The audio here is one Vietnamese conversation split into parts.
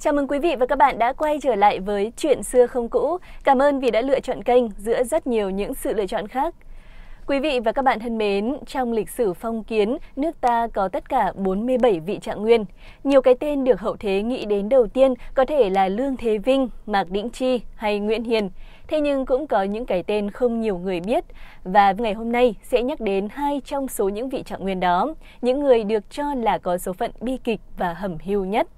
Chào mừng quý vị và các bạn đã quay trở lại với Chuyện xưa không cũ. Cảm ơn vì đã lựa chọn kênh giữa rất nhiều những sự lựa chọn khác. Quý vị và các bạn thân mến, trong lịch sử phong kiến, nước ta có tất cả 47 vị trạng nguyên. Nhiều cái tên được hậu thế nghĩ đến đầu tiên có thể là Lương Thế Vinh, Mạc Đĩnh Chi hay Nguyễn Hiền. Thế nhưng cũng có những cái tên không nhiều người biết và ngày hôm nay sẽ nhắc đến hai trong số những vị trạng nguyên đó, những người được cho là có số phận bi kịch và hầm hưu nhất.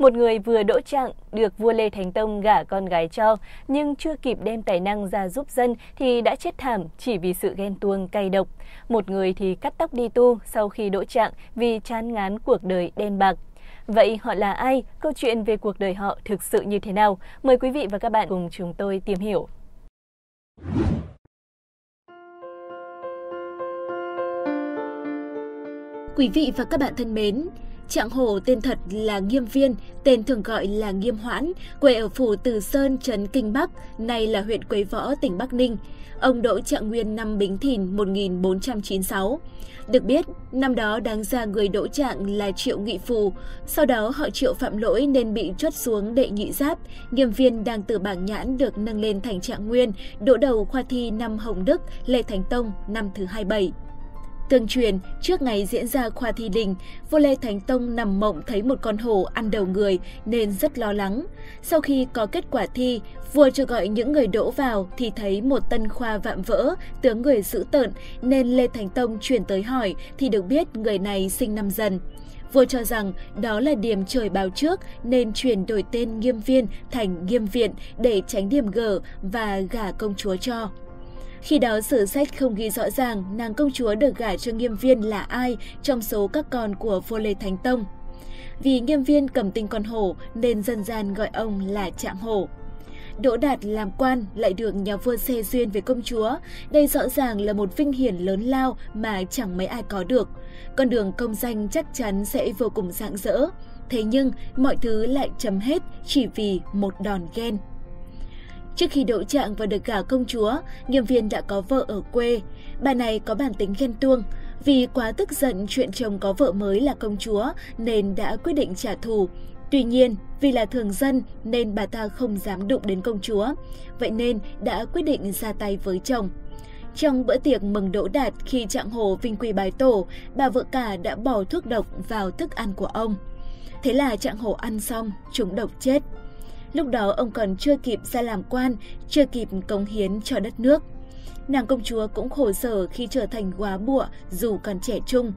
Một người vừa đỗ trạng được vua Lê Thánh Tông gả con gái cho, nhưng chưa kịp đem tài năng ra giúp dân thì đã chết thảm chỉ vì sự ghen tuông cay độc. Một người thì cắt tóc đi tu sau khi đỗ trạng vì chán ngán cuộc đời đen bạc. Vậy họ là ai? Câu chuyện về cuộc đời họ thực sự như thế nào? Mời quý vị và các bạn cùng chúng tôi tìm hiểu. Quý vị và các bạn thân mến, Trạng Hổ tên thật là Nghiêm Viên, tên thường gọi là Nghiêm Hoãn, quê ở phủ Từ Sơn, trấn Kinh Bắc, nay là huyện Quế Võ, tỉnh Bắc Ninh. Ông đỗ trạng nguyên năm Bính Thìn 1496. Được biết, năm đó đáng ra người đỗ trạng là Triệu Nghị Phù, sau đó họ Triệu phạm lỗi nên bị chốt xuống đệ nhị giáp. Nghiêm viên đang từ bảng nhãn được nâng lên thành trạng nguyên, đỗ đầu khoa thi năm Hồng Đức, Lê Thánh Tông năm thứ 27. Tương truyền, trước ngày diễn ra khoa thi đình, vua Lê Thánh Tông nằm mộng thấy một con hổ ăn đầu người nên rất lo lắng. Sau khi có kết quả thi, vua cho gọi những người đỗ vào thì thấy một tân khoa vạm vỡ, tướng người dữ tợn nên Lê Thánh Tông chuyển tới hỏi thì được biết người này sinh năm dần. Vua cho rằng đó là điểm trời báo trước nên chuyển đổi tên Nghiêm Viên thành Nghiêm Viện để tránh điểm gở và gả công chúa cho. Khi đó sử sách không ghi rõ ràng, nàng công chúa được gả cho nghiêm viên là ai trong số các con của vua Lê Thánh Tông. Vì nghiêm viên cầm tinh con hổ nên dân gian gọi ông là Trạm Hổ. Đỗ Đạt làm quan lại được nhà vua xê duyên với công chúa. Đây rõ ràng là một vinh hiển lớn lao mà chẳng mấy ai có được. Con đường công danh chắc chắn sẽ vô cùng rạng rỡ. Thế nhưng mọi thứ lại chấm hết chỉ vì một đòn ghen. Trước khi đỗ trạng và được gả công chúa, Nghiêm Viên đã có vợ ở quê. Bà này có bản tính ghen tuông. Vì quá tức giận chuyện chồng có vợ mới là công chúa nên đã quyết định trả thù. Tuy nhiên, vì là thường dân nên bà ta không dám đụng đến công chúa. Vậy nên đã quyết định ra tay với chồng. Trong bữa tiệc mừng đỗ đạt khi trạng hồ vinh quỳ bái tổ, bà vợ cả đã bỏ thuốc độc vào thức ăn của ông. Thế là trạng hồ ăn xong, chúng độc chết. Lúc đó ông còn chưa kịp ra làm quan, chưa kịp cống hiến cho đất nước. Nàng công chúa cũng khổ sở khi trở thành quá bụa dù còn trẻ trung.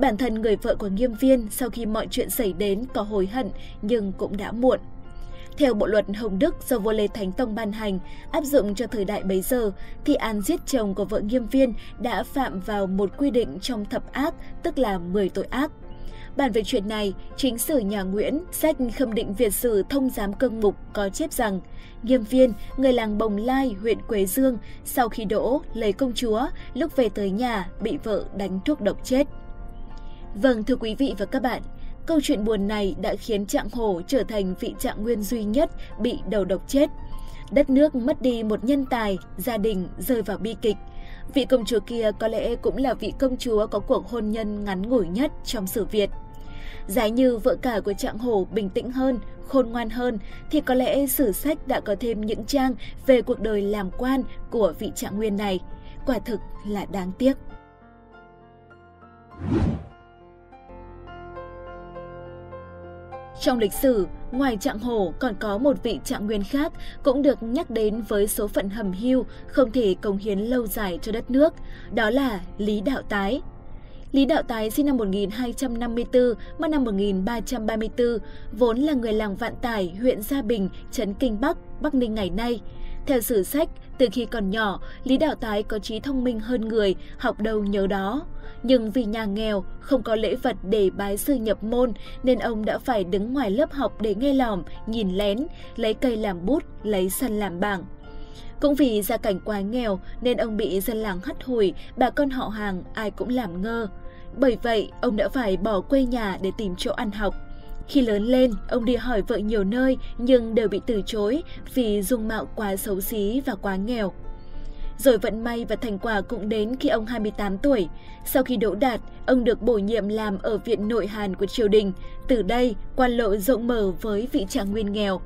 Bản thân người vợ của nghiêm viên sau khi mọi chuyện xảy đến có hối hận nhưng cũng đã muộn. Theo bộ luật Hồng Đức do vua Lê Thánh Tông ban hành, áp dụng cho thời đại bấy giờ, thì án giết chồng của vợ nghiêm viên đã phạm vào một quy định trong thập ác, tức là 10 tội ác. Bàn về chuyện này, chính sử nhà Nguyễn, sách khâm định Việt sử thông giám cương mục có chép rằng Nghiêm viên, người làng Bồng Lai, huyện Quế Dương, sau khi đỗ, lấy công chúa, lúc về tới nhà, bị vợ đánh thuốc độc chết. Vâng, thưa quý vị và các bạn, câu chuyện buồn này đã khiến Trạng Hổ trở thành vị trạng nguyên duy nhất bị đầu độc chết. Đất nước mất đi một nhân tài, gia đình rơi vào bi kịch. Vị công chúa kia có lẽ cũng là vị công chúa có cuộc hôn nhân ngắn ngủi nhất trong sử Việt. Giá như vợ cả của Trạng Hổ bình tĩnh hơn, khôn ngoan hơn, thì có lẽ sử sách đã có thêm những trang về cuộc đời làm quan của vị Trạng Nguyên này. Quả thực là đáng tiếc. Trong lịch sử, ngoài Trạng Hổ còn có một vị Trạng Nguyên khác cũng được nhắc đến với số phận hầm hưu không thể cống hiến lâu dài cho đất nước, đó là Lý Đạo Tái. Lý Đạo Tái sinh năm 1254, mất năm 1334, vốn là người làng Vạn Tải, huyện Gia Bình, trấn Kinh Bắc, Bắc Ninh ngày nay. Theo sử sách, từ khi còn nhỏ, Lý Đạo Tái có trí thông minh hơn người, học đâu nhớ đó. Nhưng vì nhà nghèo, không có lễ vật để bái sư nhập môn, nên ông đã phải đứng ngoài lớp học để nghe lỏm, nhìn lén, lấy cây làm bút, lấy săn làm bảng. Cũng vì gia cảnh quá nghèo nên ông bị dân làng hắt hủi, bà con họ hàng ai cũng làm ngơ. Bởi vậy, ông đã phải bỏ quê nhà để tìm chỗ ăn học. Khi lớn lên, ông đi hỏi vợ nhiều nơi nhưng đều bị từ chối vì dung mạo quá xấu xí và quá nghèo. Rồi vận may và thành quả cũng đến khi ông 28 tuổi. Sau khi đỗ đạt, ông được bổ nhiệm làm ở Viện Nội Hàn của triều đình. Từ đây, quan lộ rộng mở với vị trạng nguyên nghèo.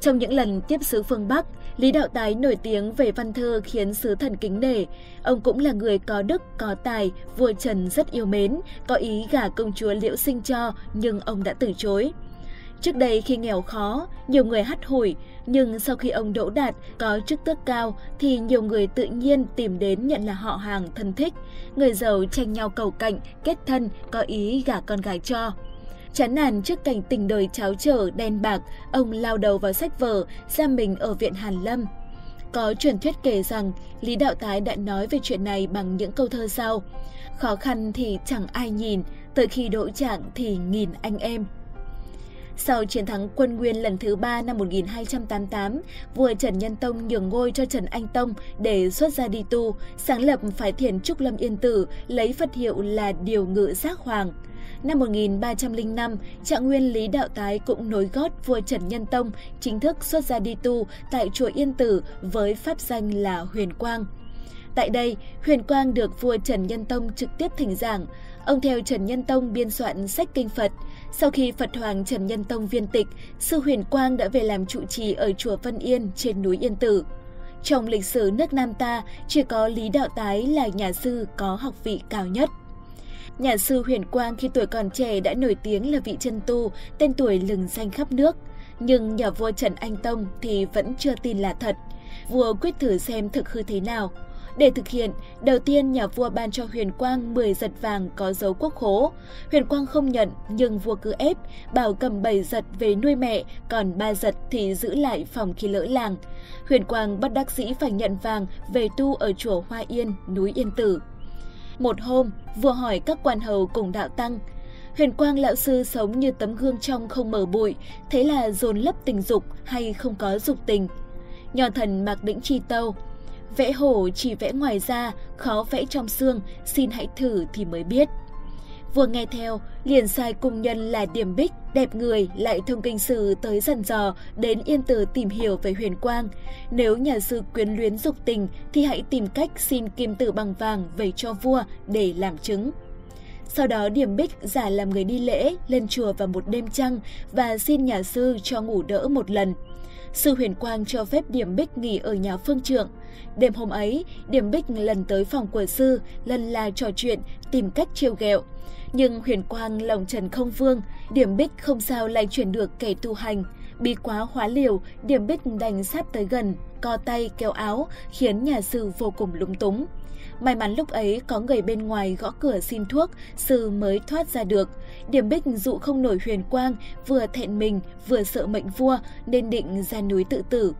Trong những lần tiếp sứ phương Bắc, Lý Đạo Tái nổi tiếng về văn thơ khiến sứ thần kính nể. Ông cũng là người có đức, có tài, vua Trần rất yêu mến, có ý gả công chúa Liễu Sinh cho, nhưng ông đã từ chối. Trước đây khi nghèo khó, nhiều người hắt hủi, nhưng sau khi ông đỗ đạt có chức tước cao thì nhiều người tự nhiên tìm đến nhận là họ hàng thân thích. Người giàu tranh nhau cầu cạnh, kết thân, có ý gả con gái cho. Chán nản trước cảnh tình đời cháo trở đen bạc, ông lao đầu vào sách vở, giam mình ở viện Hàn Lâm. Có truyền thuyết kể rằng Lý Đạo Tái đã nói về chuyện này bằng những câu thơ sau. Khó khăn thì chẳng ai nhìn, tới khi đỗ trạng thì nghìn anh em. Sau chiến thắng quân Nguyên lần thứ ba năm 1288, vua Trần Nhân Tông nhường ngôi cho Trần Anh Tông để xuất gia đi tu, sáng lập phái thiền Trúc Lâm Yên Tử, lấy Phật hiệu là Điều Ngự Giác Hoàng. Năm 1305, Trạng Nguyên Lý Đạo Tái cũng nối gót vua Trần Nhân Tông chính thức xuất gia đi tu tại chùa Yên Tử với pháp danh là Huyền Quang. Tại đây, Huyền Quang được vua Trần Nhân Tông trực tiếp thỉnh giảng. Ông theo Trần Nhân Tông biên soạn sách kinh Phật. Sau khi Phật Hoàng Trần Nhân Tông viên tịch, sư Huyền Quang đã về làm trụ trì ở chùa Vân Yên trên núi Yên Tử. Trong lịch sử nước Nam ta, chỉ có Lý Đạo Tái là nhà sư có học vị cao nhất. Nhà sư Huyền Quang khi tuổi còn trẻ đã nổi tiếng là vị chân tu, tên tuổi lừng danh khắp nước. Nhưng nhà vua Trần Anh Tông thì vẫn chưa tin là thật. Vua quyết thử xem thực hư thế nào. Để thực hiện, đầu tiên nhà vua ban cho Huyền Quang 10 giật vàng có dấu quốc khố. Huyền Quang không nhận nhưng vua cứ ép, bảo cầm 7 giật về nuôi mẹ, còn 3 giật thì giữ lại phòng khi lỡ làng. Huyền Quang bất đắc dĩ phải nhận vàng về tu ở chùa Hoa Yên, núi Yên Tử. Một hôm, vua hỏi các quan hầu cùng đạo tăng. Huyền Quang lão sư sống như tấm gương trong không mở bụi, thế là dồn lấp tình dục hay không có dục tình. Nho thần Mạc Đĩnh Chi Tâu Vẽ hổ chỉ vẽ ngoài da, khó vẽ trong xương, xin hãy thử thì mới biết. Vừa nghe theo, liền sai cung nhân là Điểm Bích, đẹp người lại thông kinh sử tới dần dò đến Yên Tử tìm hiểu về huyền quang. Nếu nhà sư quyến luyến dục tình thì hãy tìm cách xin kim tử bằng vàng về cho vua để làm chứng. Sau đó Điểm Bích giả làm người đi lễ lên chùa vào một đêm trăng và xin nhà sư cho ngủ đỡ một lần. Sư Huyền Quang cho phép Điểm Bích nghỉ ở nhà phương trượng. Đêm hôm ấy, Điểm Bích lần tới phòng của sư, lần là trò chuyện, tìm cách chiêu ghẹo. Nhưng huyền quang lòng trần không vương, điểm bích không sao lại chuyển được kẻ tu hành bi quá hóa liều, điểm bích đành sát tới gần, co tay kéo áo, khiến nhà sư vô cùng lúng túng. May mắn lúc ấy có người bên ngoài gõ cửa xin thuốc, sư mới thoát ra được. Điểm bích dụ không nổi huyền quang, vừa thẹn mình, vừa sợ mệnh vua, nên định ra núi tự tử.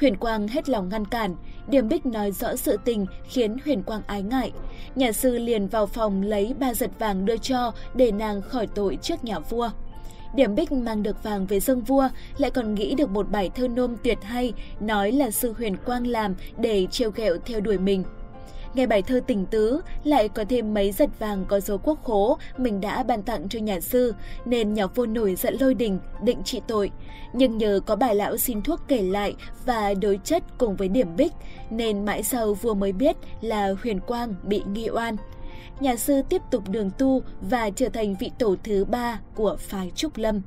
Huyền Quang hết lòng ngăn cản, Điểm Bích nói rõ sự tình khiến Huyền Quang ái ngại. Nhà sư liền vào phòng lấy ba giật vàng đưa cho để nàng khỏi tội trước nhà vua. Điểm Bích mang được vàng về dâng vua, lại còn nghĩ được một bài thơ nôm tuyệt hay, nói là sư Huyền Quang làm để trêu ghẹo theo đuổi mình. Nghe bài thơ tình tứ, lại có thêm mấy giật vàng có dấu quốc khố mình đã ban tặng cho nhà sư, nên nhà vua nổi giận lôi đình, định trị tội. Nhưng nhờ có bài lão xin thuốc kể lại và đối chất cùng với điểm bích, nên mãi sau vua mới biết là huyền quang bị nghi oan. Nhà sư tiếp tục đường tu và trở thành vị tổ thứ ba của phái Trúc Lâm.